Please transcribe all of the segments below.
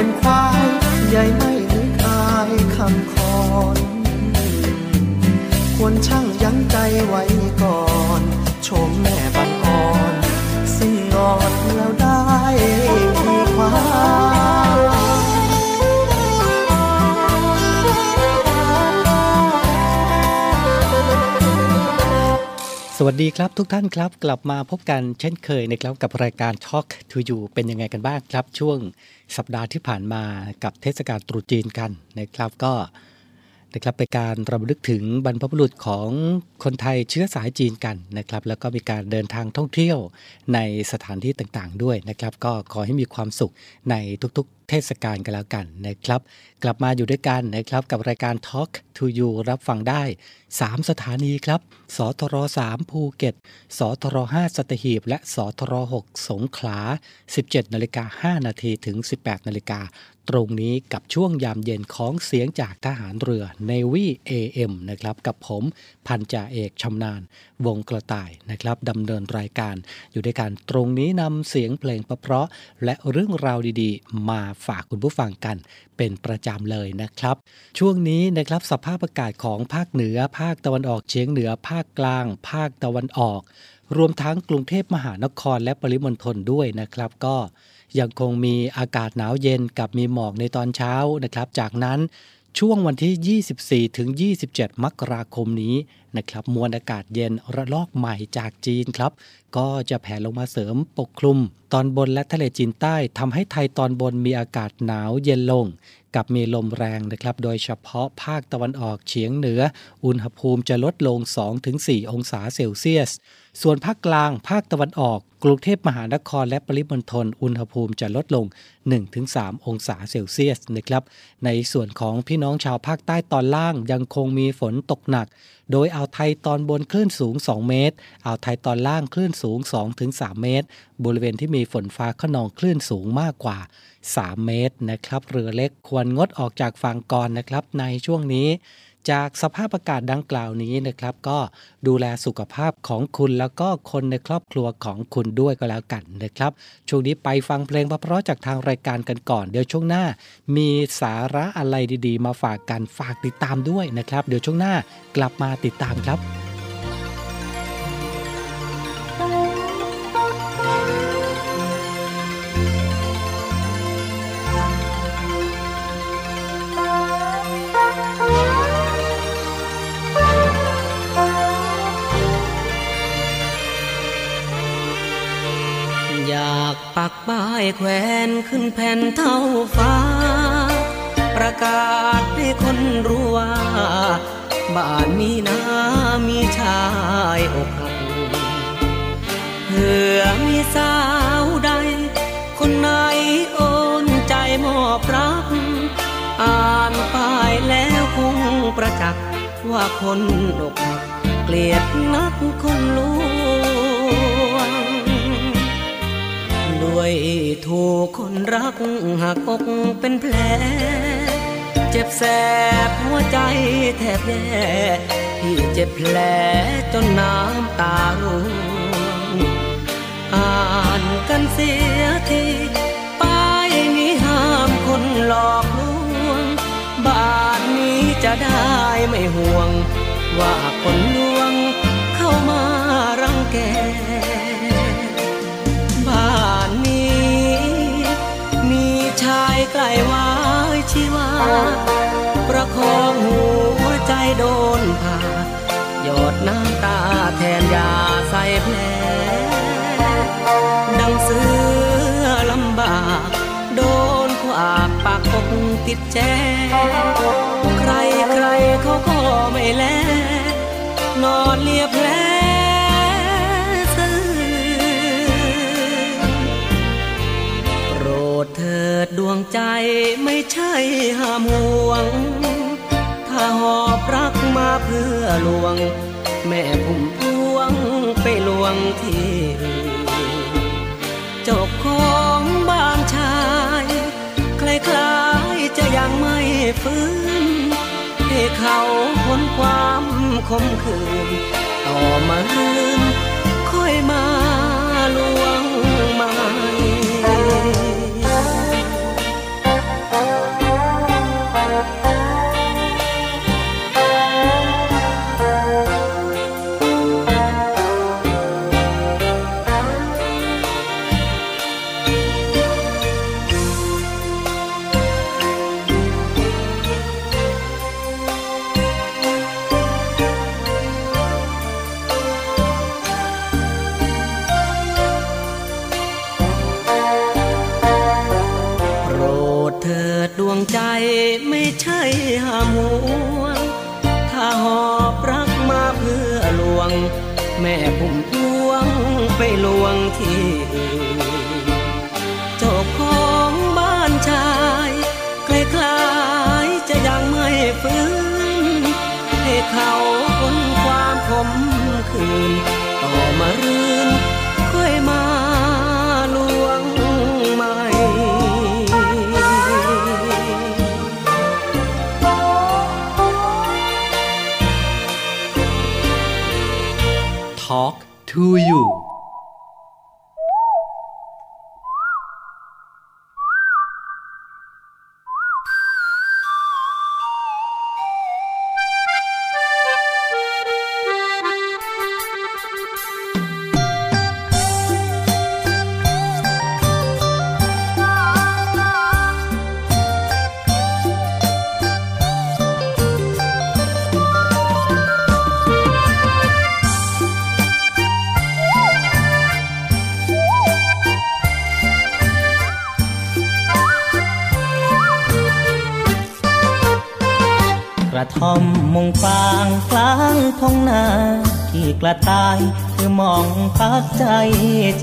โง่เป็ สวัสดีครับทุกท่านครับ กลับมาพบกันเช่นเคยนะครับกับรายการ Talk to You เป็นยังไงกันบ้างครับ ช่วงสัปดาห์ที่ผ่านมากับเทศกาลตรุษจีนกันนะครับก็นะครับเป็นการรำลึกถึงบรรพบุรุษของคนไทยเชื้อสายจีนกันนะครับ แล้วก็มีการเดินทางท่องเที่ยวในสถานที่ต่างๆ ด้วยนะครับ ก็ขอให้มีความสุขในทุกๆ เทศกาลกันแล้วกันนะครับ กลับมาอยู่ด้วยกันนะครับกับรายการ Talk to You รับฟังได้ 3 สถานีครับ สทร3ภูเก็ต สทร5สัตหีบ และสทร6สงขลา 17นาฬิกา5นาทีถึง 18นาฬิกาตรงนี้กับช่วงยามเย็นของเสียงจากทหารเรือ Navy AM นะครับกับผมพันจ่าเอกชำนาญวงกระต่ายนะครับดำเนินรายการ อยู่ด้วยกันตรงนี้นำเสียงเพลงประเพราะและเรื่องราวดีๆ มาฝากคุณผู้ฟังกัน เป็นประจำเลยนะครับ ช่วงนี้นะครับสภาพอากาศของภาคเหนือ ภาคตะวันออกเฉียงเหนือ ภาคกลาง ภาคตะวันออก รวมทั้งกรุงเทพมหานครและปริมณฑลด้วยนะครับ ก็ยังคงมีอากาศหนาวเย็นกับมีหมอกในตอนเช้านะครับ จากนั้นช่วงวันที่ 24 ถึง 27 มกราคมนี้นะครับ มวลอากาศเย็นระลอกใหม่จากจีนครับ ก็จะแผ่ลงมาเสริมปกคลุม ตอนบนและทะเลจีนใต้ทำให้ไทยตอนบนมีอากาศหนาวเย็นลง กับมีลมแรงนะครับ โดยเฉพาะภาคตะวันออกเฉียงเหนือ อุณหภูมิจะลดลง 2-4 องศาเซลเซียสส่วนภาคกลาง ภาคตะวันออก กรุงเทพมหานครและปริมณฑลอุณหภูมิจะลดลง 1-3 องศาเซลเซียสนะครับ ในส่วนของพี่น้องชาวภาคใต้ตอนล่างยังคงมีฝนตกหนัก โดยอ่าวไทยตอนบนคลื่นสูง 2 เมตร อ่าวไทยตอนล่างคลื่นสูง 2-3 เมตร บริเวณที่มีฝนฟ้าขนองคลื่นสูงมากกว่า 3 เมตรนะครับ เรือเล็กควรงดออกจากฝั่งก่อนนะครับในช่วงนี้ จากสภาพอากาศดังกล่าวนี้นะครับ ก็ดูแลสุขภาพของคุณแล้วก็คนในครอบครัวของคุณด้วยก็แล้วกันนะครับ ช่วงนี้ไปฟังเพลงเพราะจากทางรายการกันก่อน เดี๋ยวช่วงหน้า มีสาระอะไรดีๆ มาฝากกันฝากติดตามด้วยนะครับ เดี๋ยวช่วงหน้ากลับมาติดตามครับากปักป้ายแขวนขึ้นแผ่นเท่าฟ้า ประกาศให้คนรู้ว่า บ้านมีนามีชายอกหักเผื่อมีสาวใด คนไหนโอนใจมอบรัก อ่านป้ายแล้วคงประจักษ์ว่าคนอกหักเกลียดนักคนล ด้วยถูกคนรักหักอกเป็นแผล เจ็บแสบหัวใจแทบแย่พี่เจ็บแผลจนน้ำตาร่วงอ่านกันเสียทีป้ายนี้ห้ามคนหลอกลวงบ้านนี้จะได้ไม่ห่วง ว่าคนลวงเข้ามารังแก ชายใกล้วายชีวา ประคองหัวใจโดนผ่าหยดน้ำตาแทนยาใส่แผลดังเสือลำบาก โดนขวากปากอกติดแจใครใครเขาก็ไม่แล นอนเลียแผล ดเถิดดวงใจไม่ใช่ห้ามห่วง ถ้าหอบรักมาเพื่อลวง แม่พุ่มพวงไปลวงที่เจ้าของบ้านชายคล้ายๆจะยังไม่ฟื้น ให้เขาพ้นความคมคืน ต่อมาลืมค่อยมาลวง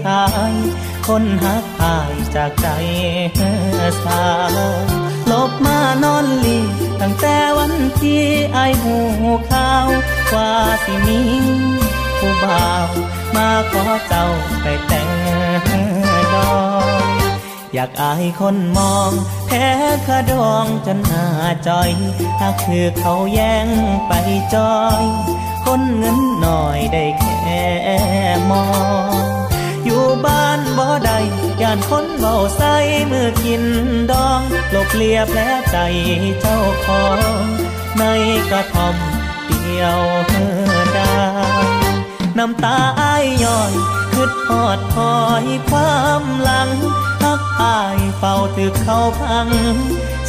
ชาย คนหักอายจากใจสาวลบมานอนลีตั้งแต่วันที่ไอหูข่าวว่าสิมีผู้บ่าวมาขอเจ้าไปแต่งดองอยากอายคนมองแพ้ขะดองจนหน้าจอยถ้าคือเขาแย่งไปจอย คนเงินหน่อยได้แค่มอง บ้านบ่ได้ย่านคนเบาใส่มือกินดองหลบเลียแผลใจเจ้าของในกระท่อมเดียวเฮดายน้ำตาอ้ายย้อยคืดหอดคอยความหลังพักอายเฝ้าถือเข้าพัง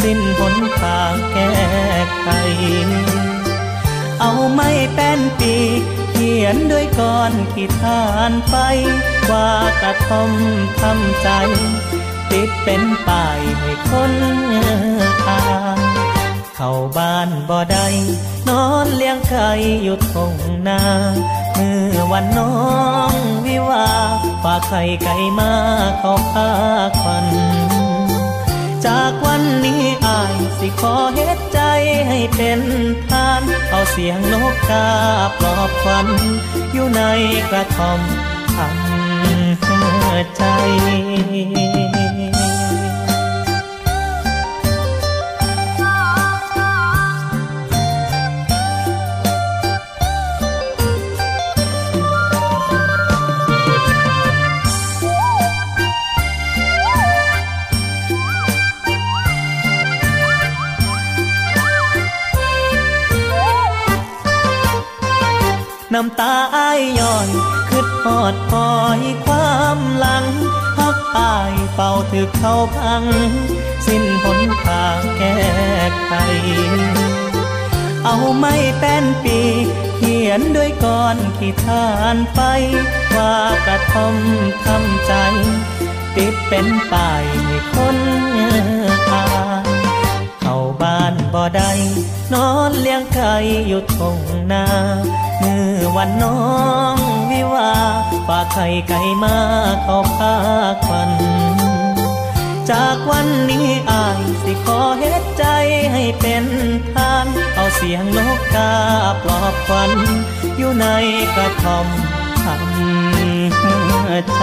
สิ้นหนทางแก้ไขเอาไม่เป็นปี เขียนด้วยก้อนขีดทานไป ว่ากระทมทำใจ ติดเป็นป้ายให้คนอ่านเข้าบ้านบ่ได้นอนเลี้ยงไก่อยู่ทงนาเมื่อวันน้องวิวาฝากไข่ไก่มาเข้าพาควันจากวันนี้อายสิขอเฮ็ดใจให้เป็นทาน เอาเสียงนกกาปลอบควันอยู่ในกระท่อม ใจน้ำตาอ้ายย้อน อดคอยความหลังพักอายเป่าถึกเขาพัง สิ้นหนทางแก้ไขเอาไม่แป้นปีเขียนด้วยก้อนขีดทานไปว่ากระทอมทำใจ ติดเป็นป้ายให้คนอ่านเข้า บ้านบ่ได้นอนเลี้ยงไก่อยู่ทงนามือวันน้องวิวาฝากไข่ไก่มาเข้าพาควัน จากวันนี้อายสิขอเฮ็ดใจให้เป็นทาน เอาเสียงนกกาปลอบควัน อยู่ในกระท่อมทำใจ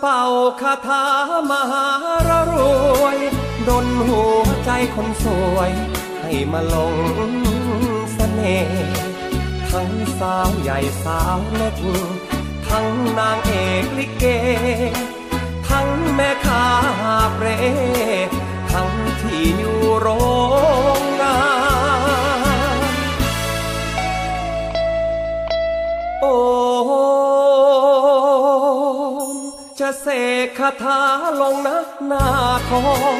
เป่าคาถามหารรวยดนหัวใจคนสวย ให้มาหลงเสน่ห์ทั้งสาวใหญ่สาวเล็กทั้งนางเอกลิเก ทั้งแม่ค้าเปรทั้งที่อยู่โรง จะเสกคาถาลงนักหน้าทอง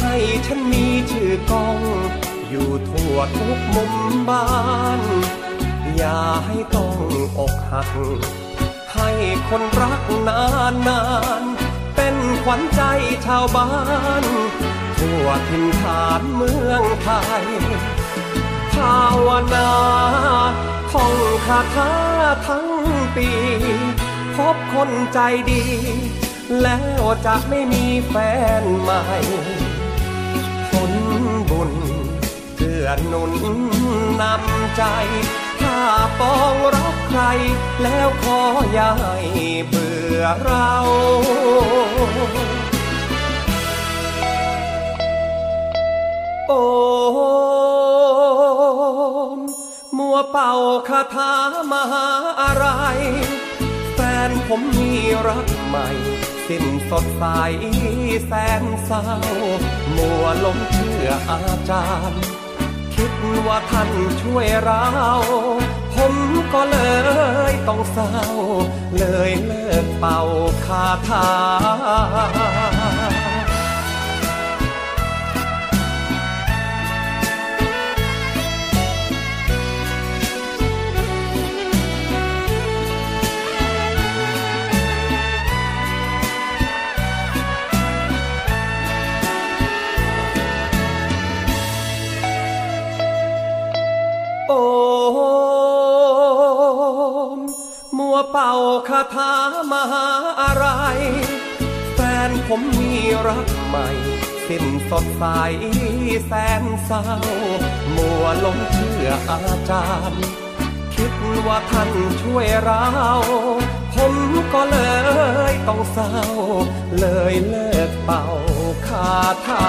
ให้ฉันมีชื่อกอง อยู่ทั่วทุกมุมบ้าน อย่าให้ต้องอกหัก ให้คนรักนานนานเป็นขวัญใจชาวบ้าน ทั่วถิ่นฐานเมืองไทย ภาวนาท่องคาถาทั้งปี พบคนใจดี แล้วจะไม่มีแฟนใหม่ผลบุญเกื้อหนุนนำใจ ถ้าปองรักใคร แล้วขออย่าให้เบื่อเราโอมมัวเป่าคาถามหาอะไร นผมมีรักใหม่ สิ้นสดใสแสนเศร้า มัวหลงเชื่ออาจารย์ คิดว่าท่านช่วยเรา ผมก็เลยต้องเศร้า เลยเลิกเป่าคาถา เป่าคาถามหาอะไร แฟนผมมีรักใหม่ สิ้นสดใสแสนเศร้า มัวหลงเชื่ออาจารย์ คิดว่าท่านช่วยเรา ผมก็เลยต้องเศร้า เลยเลิกเป่าคาถา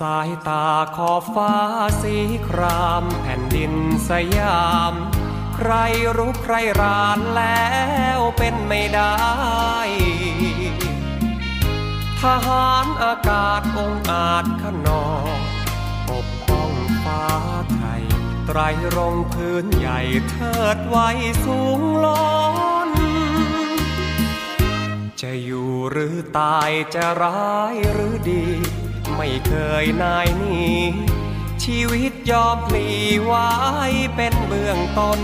สายตาขอบฟ้าสีครามแผ่นดินสยาม ใครรู้ใครรานแล้วเป็นไม่ได้ ทหารอากาศองอาจขนองปกป้องฟ้าไทย ไตรรงพื้นใหญ่เทิดไว้สูงล้นจะอยู่หรือตายจะร้ายหรือดี ไม่เคยนายหนีชีวิตยอมพลีไว้เป็นเบื้องต้น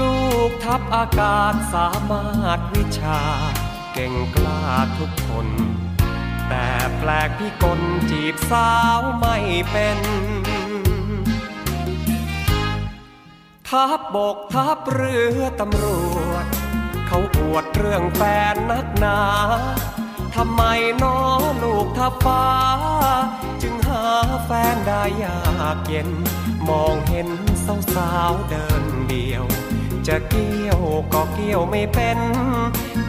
ลูกทัพอากาศสามารถวิชา เก่งกล้าทุกคน แต่แปลกพี่กลจีบสาวไม่เป็นทัพบกทัพเรือตำรวจ เขาอวดเรื่องแฟนนักหนา ทำไมน้อลูกทัพฟ้า จึงหาแฟนได้ยากเย็น มองเห็นสาวๆเดินเดียว จะเกี่ยวก็เกี่ยวไม่เป็น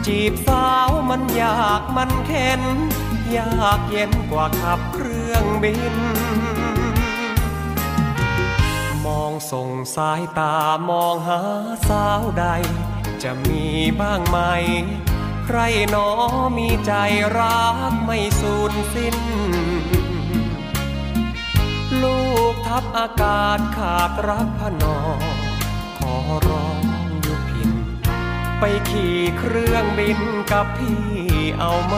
จีบสาวมันยากมันเข็น ยากเย็นกว่าขับเครื่องบิน มองส่งสายตามองหาสาวใด จะมีบ้างไหม ใครหนอมีใจรักไม่สูญสิ้น ลูกทับอากาศขาดรักพนอ ขอร้องยุพิน ไปขี่เครื่องบินกับพี่เอาไหม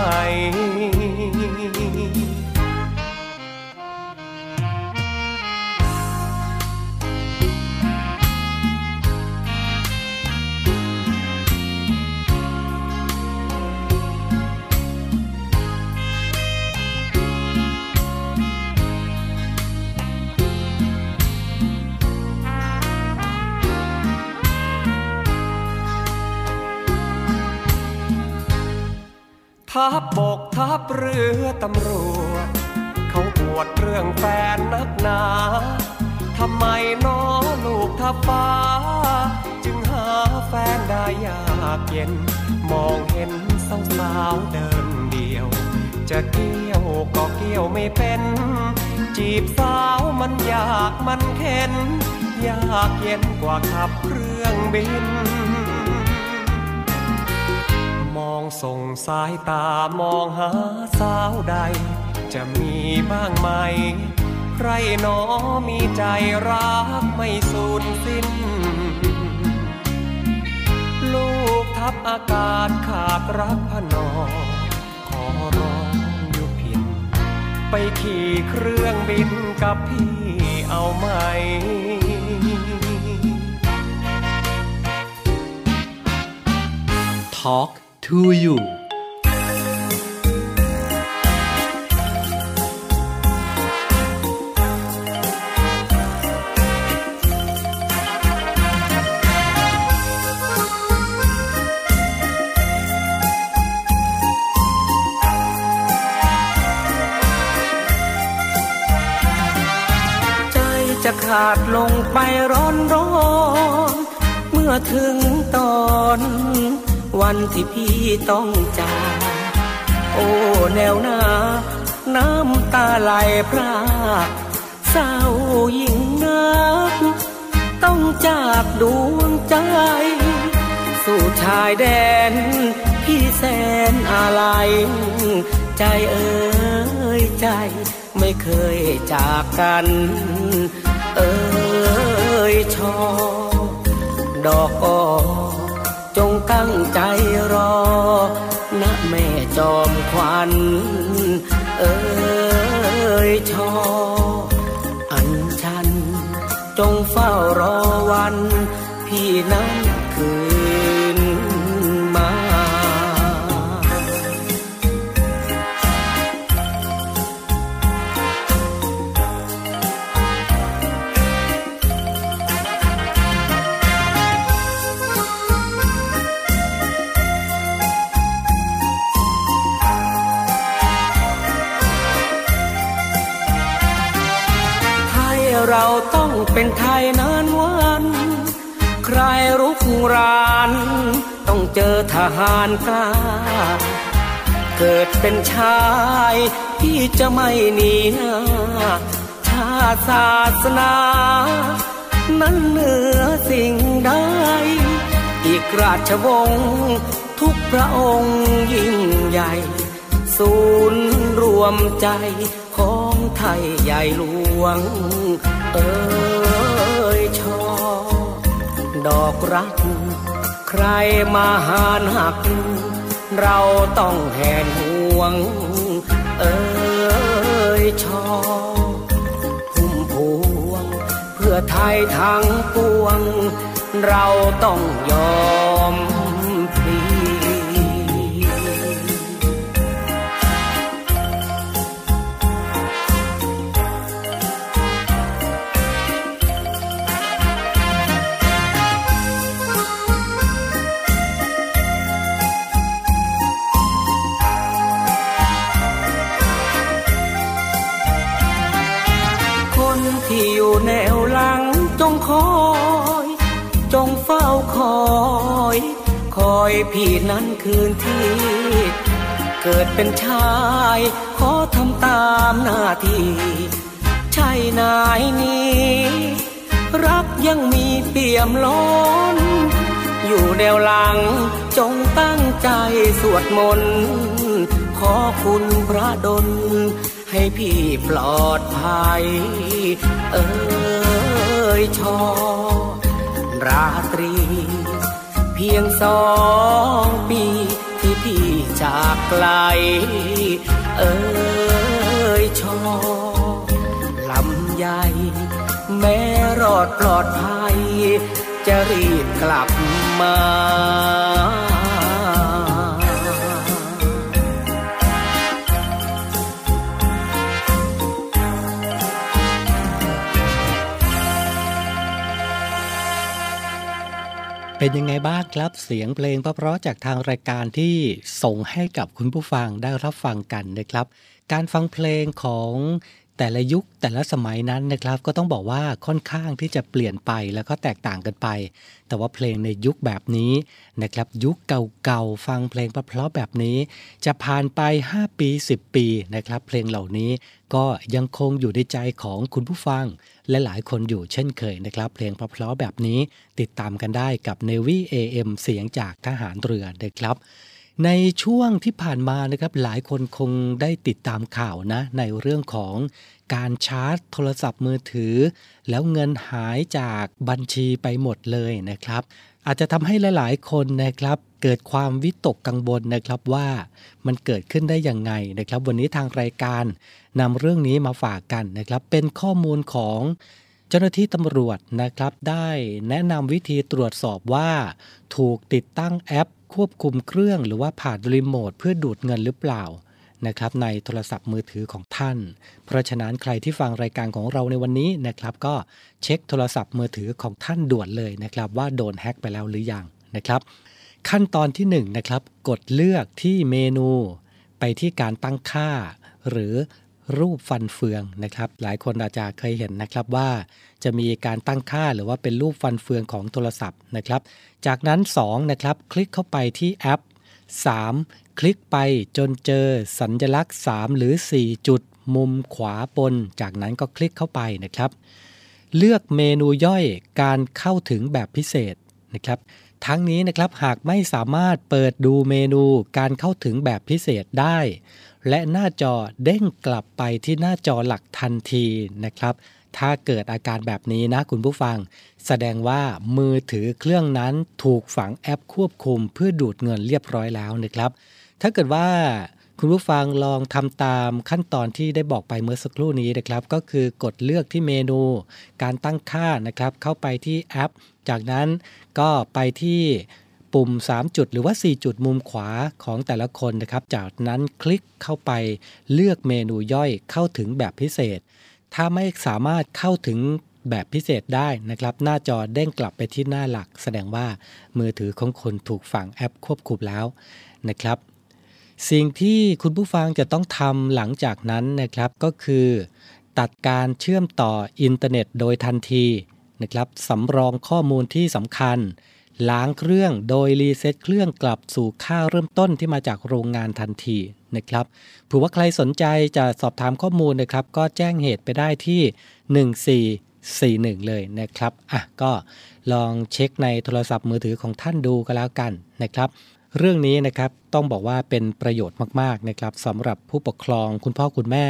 ทัพเรือตำรวจ เขาปวดเรื่องแฟนนักหนาทำไมน้อลูกทับฟ้า จึงหาแฟนได้ยากเย็น มองเห็นสาวสาวเดินเดียว จะเกี่ยวก็เกี่ยวไม่เป็น จีบสาวมันยากมันเข็น ยากเย็นกว่าขับเครื่องบิน ส่งสายตามองหาสาวใด จะมีบ้างไหม ใครหนอมีใจรักไม่สูญสิ้น ลูกทับอากาศขาดรักพนอ ขอร้องอยู่ผิดไปขี่เครื่องบินกับพี่เอาไหม Talk to you ใจจะขาดลงไปร้อนร้อน เมื่อถึงตอน วันที่พี่ต้องจากโอ้แนวหน้า น้ำตาไหลพรากเศร้ายิ่งนัก ต้องจากดวงใจ สู่ชายแดน พี่แสนอะไรใจเอ่ยใจ ไม่เคยจากกัน เอ่ยชอดอกอ้อ ตั้งใจรอนะแม่จอมควันเอ่ยชอ อันชัน จงเฝ้ารอวัน พี่นั้นคือ เราต้องเป็นไทยนานวัน ใครรุกราน ต้องเจอทหารกล้า เกิดเป็นชายที่จะไม่หนีหน้าชาติศาสนา นั้นเหนือสิ่งใดอีกราชวงศ์ทุกพระองค์ยิ่งใหญ่ ศูนย์รวมใจ ไทยใหญ่หลวง เอ้ยชอ ดอกรัก ใครมาหานหัก เราต้องแหนห่วง เอ้ยชอพุ่มพวง เพื่อไทยทั้งปวง เราต้องยอม อยคอยพี่นั้นคืนที่ เกิดเป็นชายขอทำตามหน้าที่ใช่นายนี้ รักยังมีเปี่ยมล้น อยู่แนวหลังจงตั้งใจสวดมนต์ขอคุณพระดลให้พี่ปลอดภัย เอ้ยชอราตรี เพียงสองปีที่พี่จากไกล เอ้ยชอลำใหญ่แม้รอดปลอดภัย จะรีบกลับมา เป็นยังไงบ้างครับเสียงเพลงเพราะๆจากทางรายการที่ส่งให้กับคุณผู้ฟังได้รับฟังกันนะครับ การฟังเพลงของ แต่ละยุคแต่ละสมัยนั้นนะครับ ก็ต้องบอกว่าค่อนข้างที่จะเปลี่ยนไปแล้วก็แตกต่างกันไป แต่ว่าเพลงในยุคแบบนี้นะครับ ยุคเก่าๆฟังเพลงเพราะๆแบบนี้ จะผ่านไป 5 ปี 10 ปีนะครับ เพลงเหล่านี้ก็ยังคงอยู่ในใจของคุณผู้ฟัง และหลายคนอยู่เช่นเคยนะครับ เพลงเพราะๆแบบนี้ติดตามกันได้กับ Navy AM เสียงจากทหารเรือนะครับ ในช่วงที่ผ่านมานะครับหลายคนคงได้ติดตามข่าวนะ ในเรื่องของการชาร์จโทรศัพท์มือถือ แล้วเงินหายจากบัญชีไปหมดเลยนะครับ อาจจะทำให้หลาย ๆ คนนะครับ เกิดความวิตกกังวลนะครับว่ามันเกิดขึ้นได้ยังไงนะครับ วันนี้ทางรายการนำเรื่องนี้มาฝากกันนะครับ เป็นข้อมูลของเจ้าหน้าที่ตำรวจนะครับได้แนะนำวิธีตรวจสอบว่า ถูกติดตั้งแอป ควบคุมเครื่องหรือว่าผ่านรีโมทเพื่อดูดเงินหรือเปล่านะครับในโทรศัพท์มือถือของท่าน เพราะฉะนั้นใครที่ฟังรายการของเราในวันนี้นะครับก็เช็คโทรศัพท์มือถือของท่านด่วนเลยนะครับว่าโดนแฮ็กไปแล้วหรือยังนะครับ ขั้นตอนที่1นนะครับกดเลือกที่เมนู ไปที่การตั้งค่า หรือ รูปฟันเฟืองนะครับ หลายคนอาจจะเคยเห็นนะครับว่า จะมีการตั้งค่าหรือว่าเป็นรูปฟันเฟืองของโทรศัพท์นะครับ จากนั้น2นะครับคลิกเข้าไปที่แอป 3. คลิกไปจนเจอสัญลักษณ์ 3 หรือ 4 จุดมุมขวาบน จากนั้นก็คลิกเข้าไปนะครับ เลือกเมนูย่อยการเข้าถึงแบบพิเศษนะครับทั้งนี้นะครับหากไม่สามารถเปิดดูเมนูการเข้าถึงแบบพิเศษได้ และหน้าจอเด้งกลับไปที่หน้าจอหลักทันทีนะครับ ถ้าเกิดอาการแบบนี้นะคุณผู้ฟัง แสดงว่ามือถือเครื่องนั้นถูกฝังแอปควบคุมเพื่อดูดเงินเรียบร้อยแล้วนะครับ ถ้าเกิดว่าคุณผู้ฟังลองทำตามขั้นตอนที่ได้บอกไปเมื่อสักครู่นี้นะครับ ก็คือกดเลือกที่เมนู การตั้งค่านะครับ เข้าไปที่แอป จากนั้นก็ไปที่ ปุ่ม 3 จุดหรือว่า 4 จุดมุมขวาของแต่ละคนนะครับ จากนั้นคลิกเข้าไปเลือกเมนูย่อยเข้าถึงแบบพิเศษ ถ้าไม่สามารถเข้าถึงแบบพิเศษได้นะครับ หน้าจอเด้งกลับไปที่หน้าหลัก แสดงว่ามือถือของคนถูกฝังแอปควบคุมแล้วนะครับ สิ่งที่คุณผู้ฟังจะต้องทำหลังจากนั้นนะครับก็คือ ตัดการเชื่อมต่ออินเทอร์เน็ตโดยทันทีนะครับสำรองข้อมูลที่สำคัญ ล้างเครื่องโดยรีเซ็ตเครื่องกลับสู่ค่าเริ่มต้นที่มาจากโรงงานทันทีนะครับเผื่อว่าใครสนใจจะสอบถามข้อมูลนะครับ ก็แจ้งเหตุไปได้ที่ 1441 เลยนะครับอะก็ลองเช็คในโทรศัพท์มือถือของท่านดูก็แล้วกันนะครับ เรื่องนี้นะครับต้องบอกว่าเป็นประโยชน์มากๆนะครับสำหรับผู้ปกครองคุณพ่อคุณแม่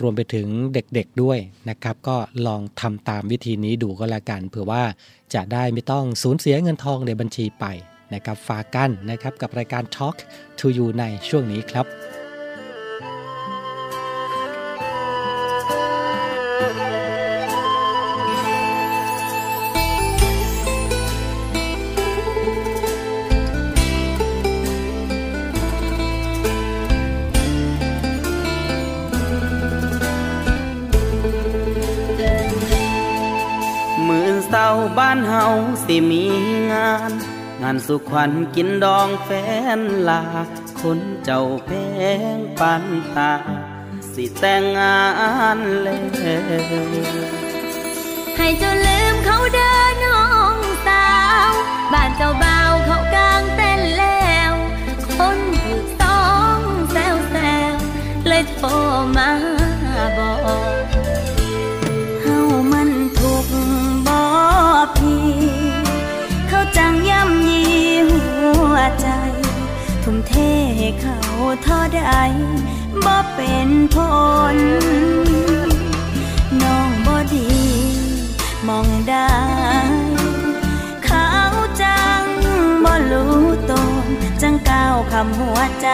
รวมไปถึงเด็กๆด้วยนะครับ ก็ลองทำตามวิธีนี้ดูก็แล้วกันเผื่อว่าจะได้ไม่ต้องสูญเสียเงินทองในบัญชีไปนะครับฝากกันนะครับกับรายการ Talk to You ในช่วงนี้ครับ บ้านเฮาสิมีงาน งานสุขวัญกินดองแฟนลา คนเจ้าแพงปันตา สิแต่งงานเลยให้เจ้าลืมเขาเดินน้องสาว บ้านเจ้าบ่าวเขากางเต้นแล้ว คนถูกสองแซวแซวเลยโทรมาบอก พี่เขาจังย่ำยีหัวใจ ทุ่มเทให้เขาเท่าใดบ่เป็นผลน้องบ่ดี มองได้เขาจังบ่รู้ตนจังก้าวคำหัวใจ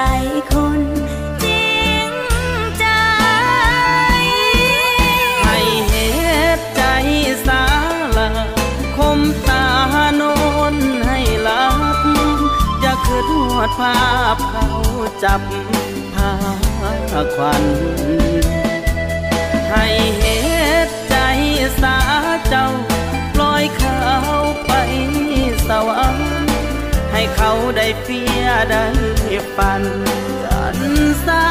คืนหวดภาพเขาจับพาควันให้เหตุใจสาเจ้าปล่อยเขาไปสวรรค์ให้เขาได้เฟียได้ปันกันสา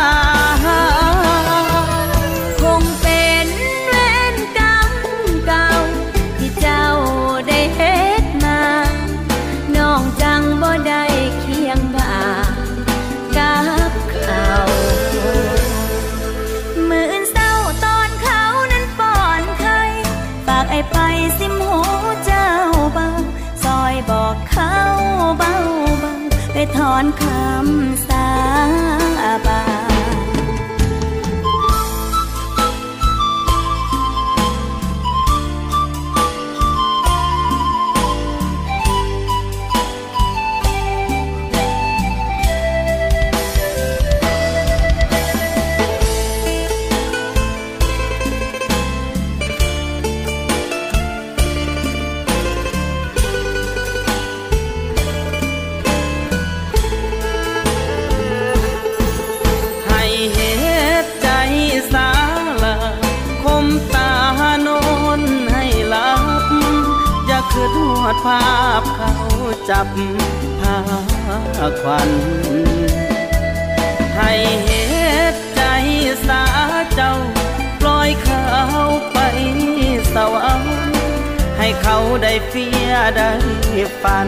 อนคำับพาควันให้เหตุใจสาเจ้า ปล่อยเขาไปสวรรค์ให้เขาได้เฟียได้ฝัน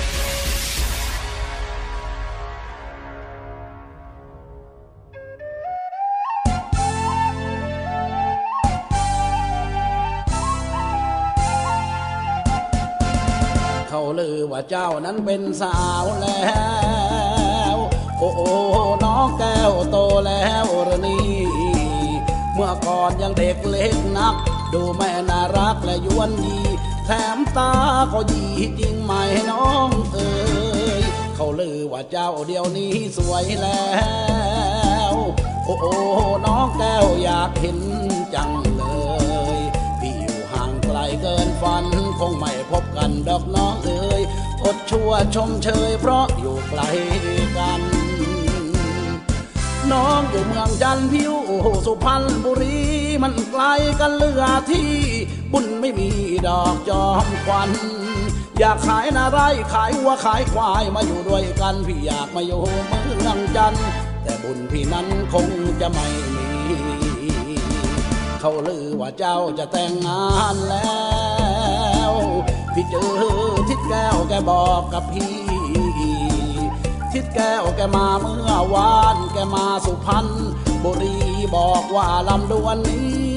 เขาลือว่าเจ้านั้นเป็นสาวแล้ว โอ้โอ้น้องแก้วโตแล้วหรนี่ เมื่อก่อนยังเด็กเล็กนัก ดูแม่น่ารักและยวนยีแถมตาก็ยีจริงไหมน้องเอ๋ยเขาลือว่าเจ้าเดียวนี้สวยแล้วโอ้โอ้น้องแก้วอยากเห็นจังเลย พี่อยู่ห่างไกลเกินฝัน คงไม่พบกันดอกน้องเอ๋ยอดชั่วชมเชย เพราะอยู่ไกลกัน น้องอยู่เมืองจันทร์พิวสุพรรณบุรี มันไกลกันเหลือที่ บุญไม่มีดอกจอมควัน อยากขายนาไรขายวัวขายควายมาอยู่ด้วยกันพี่อยากมาอยู่เมืองจันทร์แต่บุญพี่นั้นคงจะไม่มี เขาลือว่าเจ้าจะแต่งงานแล้ว พี่เจอทิดแก้วแกบอกกับพี่ ทิดแก้วแกมาเมื่อวาน แกมาสุพรรณบุรีบอกว่าลำดวนนี้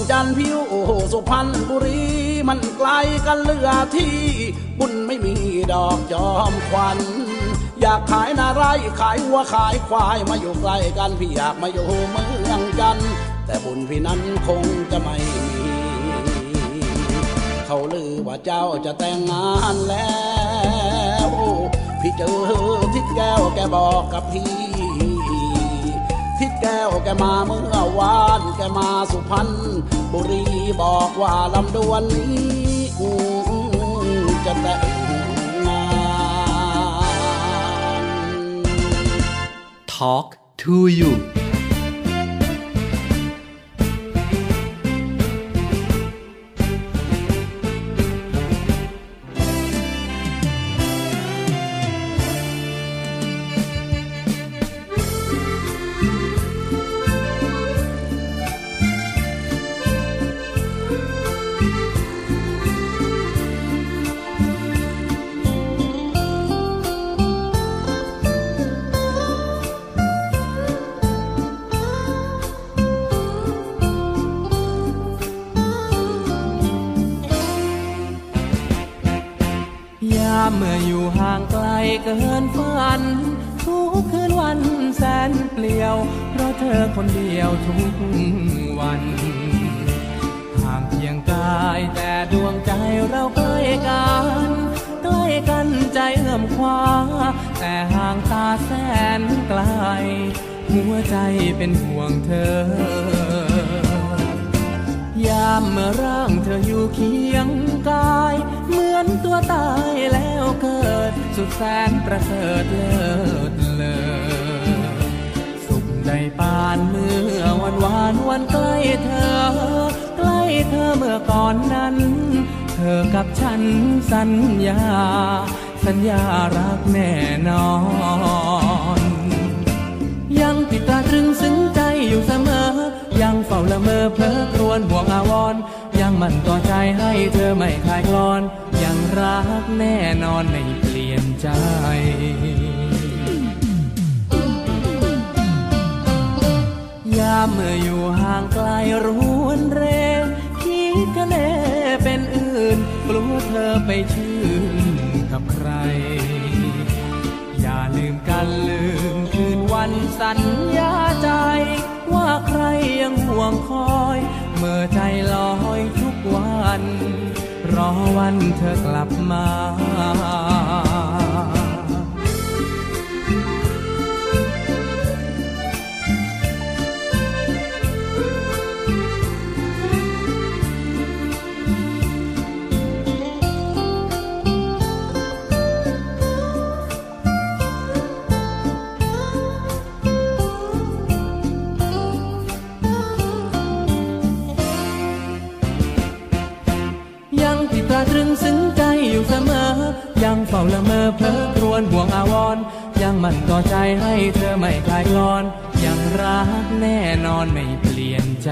องจันพิวโอสุพรรณบุรีมันไกลกันเหลือที่บุญไม่มีดอกจอมควัน อยากขายนาไรขายวัวขายควายมาอยู่ใกล้กันพี่อยากมาอยู่เมืองจันแต่บุญพี่นั้นคงจะไม่มี เขาลือว่าเจ้าจะแต่งงานแล้ว พี่เจอทิดแก้วแกบอกกับพี่ ทิดแก้วแกมาเมื่อวานแกมาสุพรรณบุรีบอกว่าลำดวนนี้จะแต่งงาน Talk to you คนเดียวทุกวันห่างเพียงกายแต่ดวงใจเราใกล้กันใกล้กันใจเอื้อมคว้า แต่ห่างตาแสนไกล หัวใจเป็นห่วงเธอยามเมื่อร่างเธออยู่เคียงกาย เหมือนตัวตายแล้วเกิด สุดแสนประเสริฐเลิศ เลอสุขได้ปานเมื่อวันวานวันใกล้เธอ ใกล้เธอเมื่อก่อนนั้น เธอกับฉันสัญญา สัญญารักแน่นอน ยังติดตาตรึงซึ้งใจอยู่เสมอ ยังเฝ้าละเมอเพลอครวญห่วงอาวรณ์ยังมันต่อใจให้เธอไม่คลายกลอน ยังรักแน่นอนไม่เปลี่ยนใจามเมื่ออยู่ห่างไกลรวนเรคิดกันแน่เป็นอื่นกลัวเธอไปชื่นกับใคร อย่าลืมกันลืมคืนวันสัญญาใจ ว่าใครยังห่วงคอย เมื่อใจลอยทุกวัน รอวันเธอกลับมา ตราตรึงซึ้งใจอยู่เสมอ ยังเฝ้าละเมอเพลอครวญห่วงอาวรยังมันต่อใจให้เธอไม่คลายกลอน ยังรักแน่นอนไม่เปลี่ยนใจ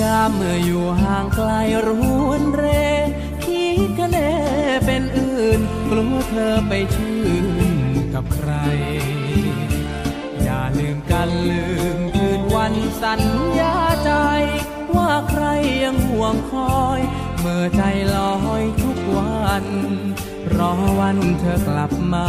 ยามเมื่ออยู่ห่างไกลรวนเรคิดกันแน่เป็นอื่นกลัวเธอไปชื่น ลืมกันลืมคืนวันสัญญาใจ ว่าใครยังห่วงคอย เมื่อใจลอยทุกวัน รอวันเธอกลับมา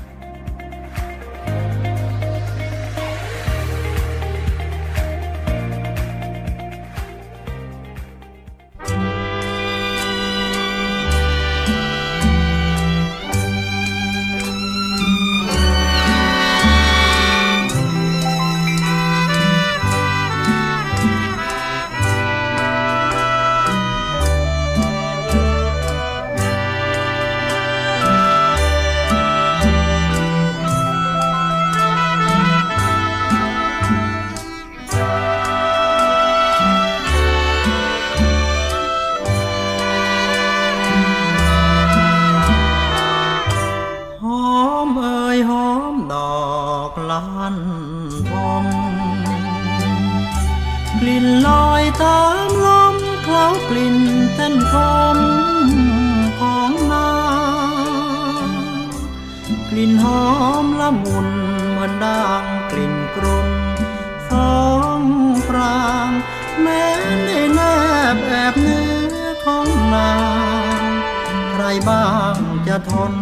บ้างจะทน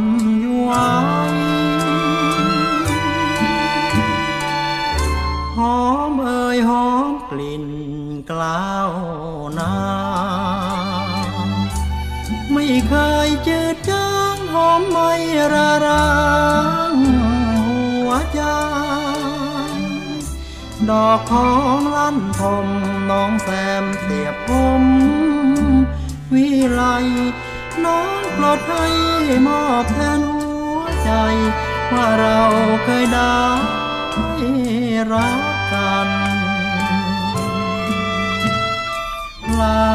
อยู่ไว้หอมเอ่ยหอมกลิ่นกล้าวนาไม่เคยจืดจางหอมไม่ระรางหัวใจดอกของลั่นทมน้องแซมเสียบผมวิไลน้อง ปลดให้มอบแทนหัวใจ ว่าเราเคยได้รักกันลา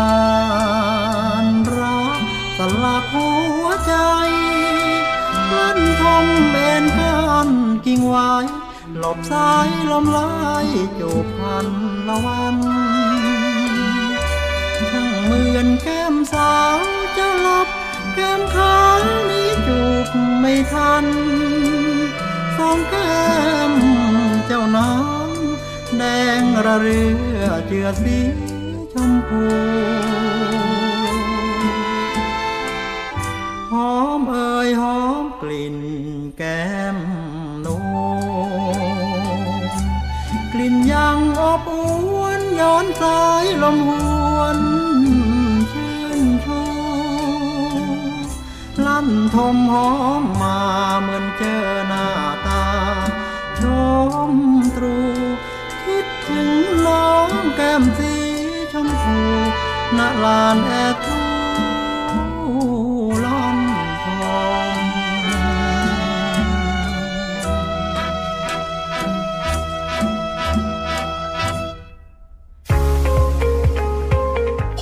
นรักสลักหัวใจลั่นทมเบนกันกิ่งไว้หลบสายลมลายจูบพันละวันช่างเหมือนแก้มสาวจะหลับ แก้มขาวนี้จูบไม่ทัน สองแก้มเจ้าน้ำแดงระเรือเจือสีชมพูหอมเอ่ยหอมกลิ่นแก้มนูกลิ่นยังอบอวนย้อนสายลมหวน นทมหอมมาเหมือนเจอหน้าตา ชมตรู คิดถึงน้องแก้มสีชมพูณลานแอร์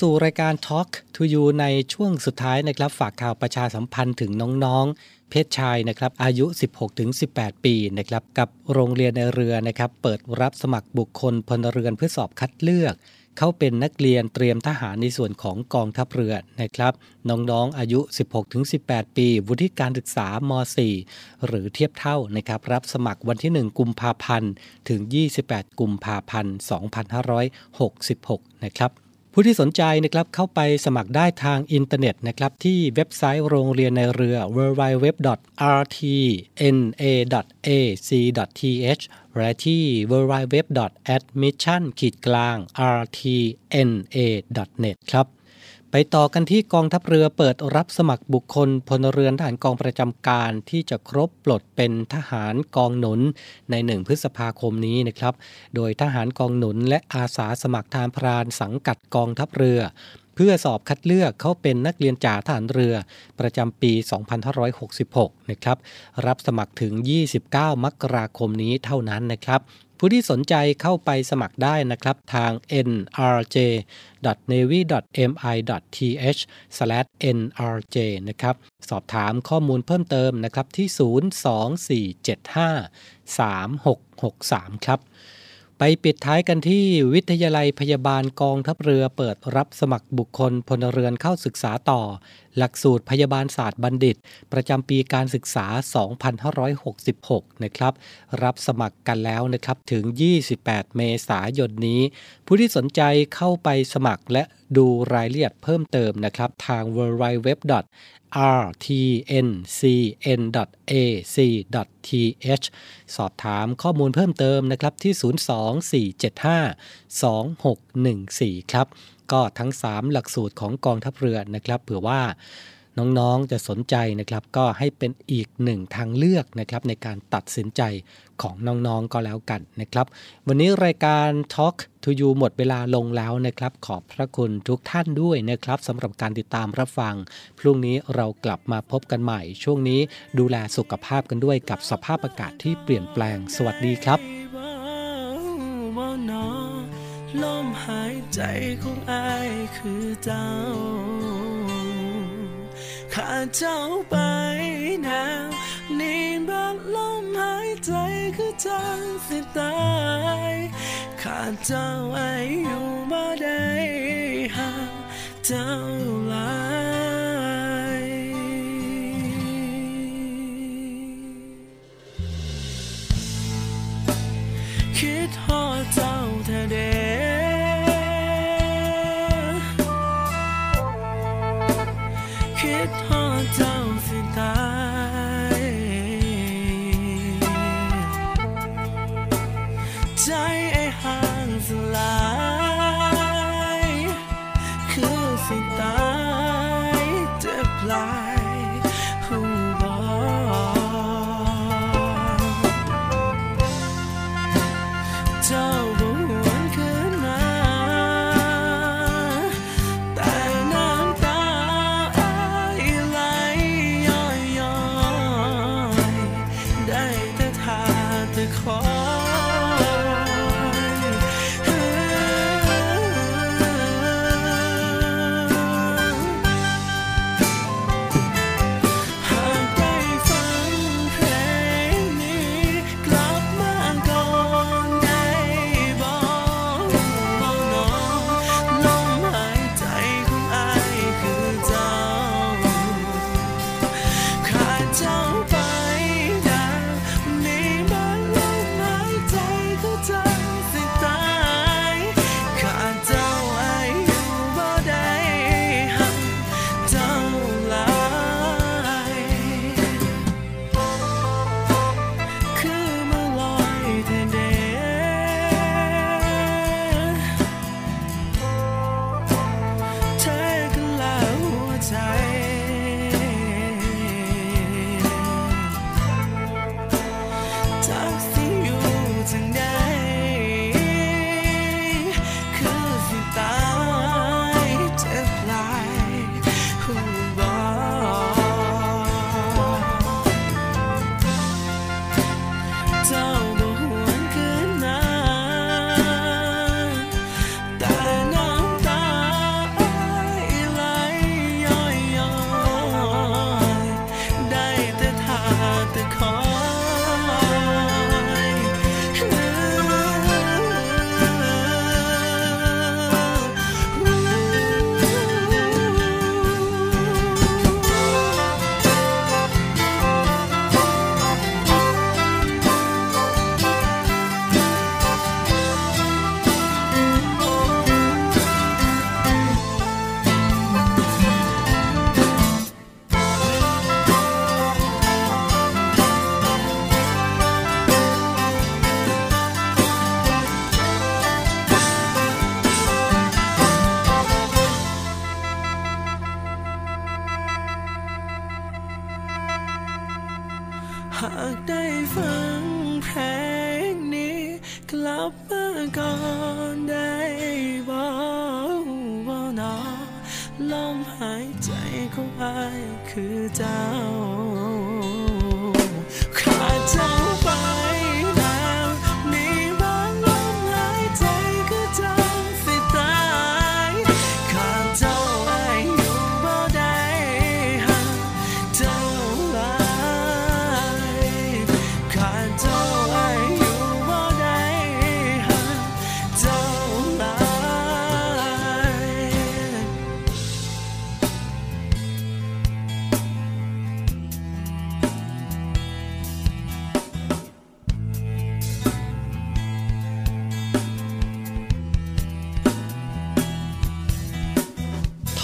สู่รายการ Talk to You ในช่วงสุดท้ายนะครับ ฝากข่าวประชาสัมพันธ์ถึงน้องๆ เพศชายนะครับอายุ 16-18 ปีนะครับกับโรงเรียนในเรือนะครับเปิดรับสมัครบุคคลพลเรือนเพื่อสอบคัดเลือก เขาเป็นนักเรียนเตรียมทหารในส่วนของกองทัพเรือนะครับน้องๆอายุ 16-18 ปี วุฒิการศึกษาม .4 หรือเทียบเท่านะครับรับสมัครวันที่ 1 กุมภาพันธ์ถึง 28 กุมภาพันธ์ 2566 นะครับ ผู้ที่สนใจนะครับเข้าไปสมัครได้ทางอินเทอร์เน็ตนะครับที่เว็บไซต์โรงเรียนในเรือ www.rtna.ac.th และที่ www.admission-rtna.net ครับ ไปต่อกันที่กองทัพเรือเปิดรับสมัครบุคคลพลเรือนทหารกองประจำการที่จะครบปลดเป็นทหารกองหนุนในหนึ่งพฤษภาคมนี้นะครับ โดยทหารกองหนุนและอาสาสมัครทานพรานสังกัดกองทัพเรือ เพื่อสอบคัดเลือกเขาเป็นนักเรียนจ่าทหารเรือ ประจำปี 2566 นะครับ รับสมัครถึง 29 มกราคมนี้เท่านั้นนะครับ ผู้ที่สนใจเข้าไปสมัครได้นะครับทาง nrj.navy.mi.th/nrj นะครับ สอบถามข้อมูลเพิ่มเติมนะครับที่ 024753663 ครับ ไปปิดท้ายกันที่วิทยาลัยพยาบาลกองทัพเรือเปิดรับสมัครบุคคลพลเรือนเข้าศึกษาต่อ หลักสูตรพยาบาลศาสตร์บัณฑิต ประจำปีการศึกษา 2566 นะครับ รับสมัครกันแล้วนะครับถึง 28 เมษายนนี้ ผู้ที่สนใจเข้าไปสมัครและดูรายละเอียดเพิ่มเติมนะครับ ทาง w w w rtncn.ac.th สอบถามข้อมูลเพิ่มเติมนะครับที่ 024752614 ครับ ก็ทั้ง 3 หลักสูตรของกองทัพเรือนะครับเผื่อว่าน้องๆจะสนใจนะครับ ก็ให้เป็นอีกหนึ่งทางเลือกนะครับในการตัดสินใจของน้องๆก็แล้วกันนะครับ วันนี้รายการ Talk to You หมดเวลาลงแล้วนะครับ ขอบพระคุณทุกท่านด้วยนะครับสำหรับการติดตามรับฟัง พรุ่งนี้เรากลับมาพบกันใหม่ ช่วงนี้ดูแลสุขภาพกันด้วยกับสภาพอากาศที่เปลี่ยนแปลง สวัสดีครับ หายใจของอายคือเจ้า ขาดเจ้าไปแล้วนี่บัดลมหายใจคือจังสิตาย ขาดเจ้าไออยู่บ่ได้หาเจ้าลายคิดฮอดเจ้า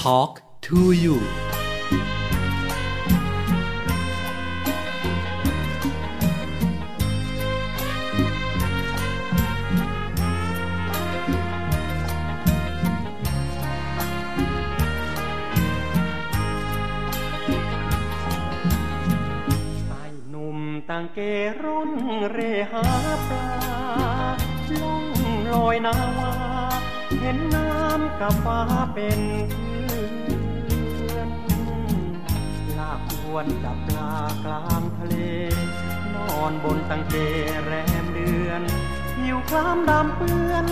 Talk to you ไอ้หนุ่มต่างเกร่นเรหาปลาล่องลอยนาวาเห็นน้ำกับฟ้าเป็นเพื่ วนจับปลากลางทะเล นอนบนตังเกแรมเดือนหิวคล้ำดำเปื้อน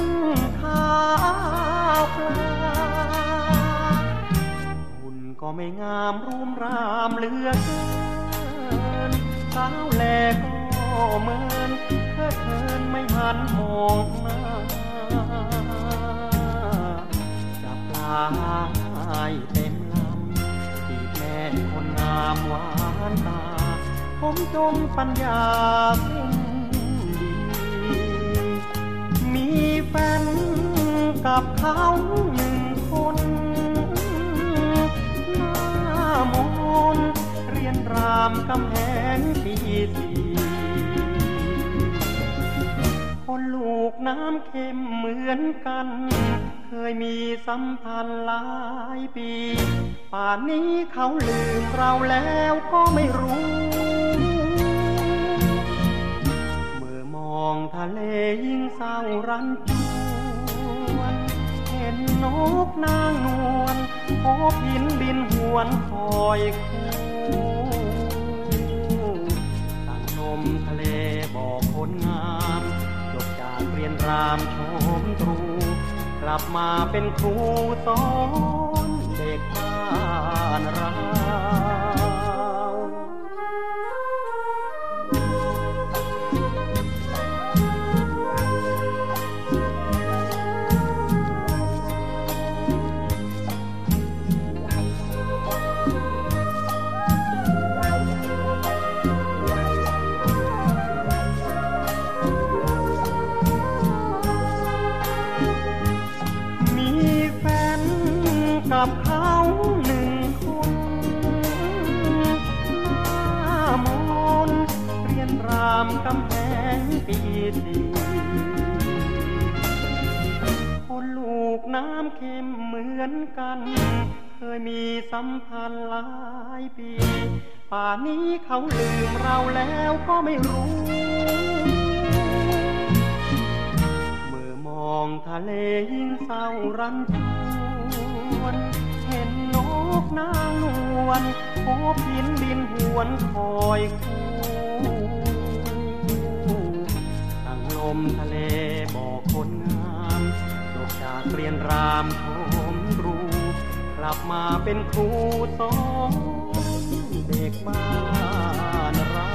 ขาวปลาหุ่นก็ไม่งามรูมรามเหลือเกินสาวแลก็เหมือนเคยเคินไม่หันมองหน้าจับปลาให้ามหวานตา ผมจมปัญญาสิ้นดี มีแฟนกับเขาหนึ่งคนหน้ามนต์เรียนรามกำแหงปีสีคนลูกน้ำเค็มเหมือนกัน เคยมีสัมพันธ์หลายปี ป่านนี้เขาลืมเราแล้วก็ไม่รู้ เมื่อมองทะเลยิ่งเศร้ารันจวน เห็นนกนางนวลพบหินบินหวนคอยคู่ตั้งนมทะเลบอกคนงามจบจากเรียนรามชมตรู กลับมาเป็นครูสอนเด็กบ้านเรา น้ำเค็มเหมือนกัน เคยมีสัมพันธ์หลายปี ป่านี้เขาลืมเราแล้วก็ไม่รู้ เมื่อมองทะเลยิ่งเศร้ารันจวน เห็นนกนางนวลโอบหินบินหวนคอยคู่ตั้งลมทะเลบอกคนงา จากเรียนรามโทมรูกลับมาเป็นครูสอนเด็กบ้านเรา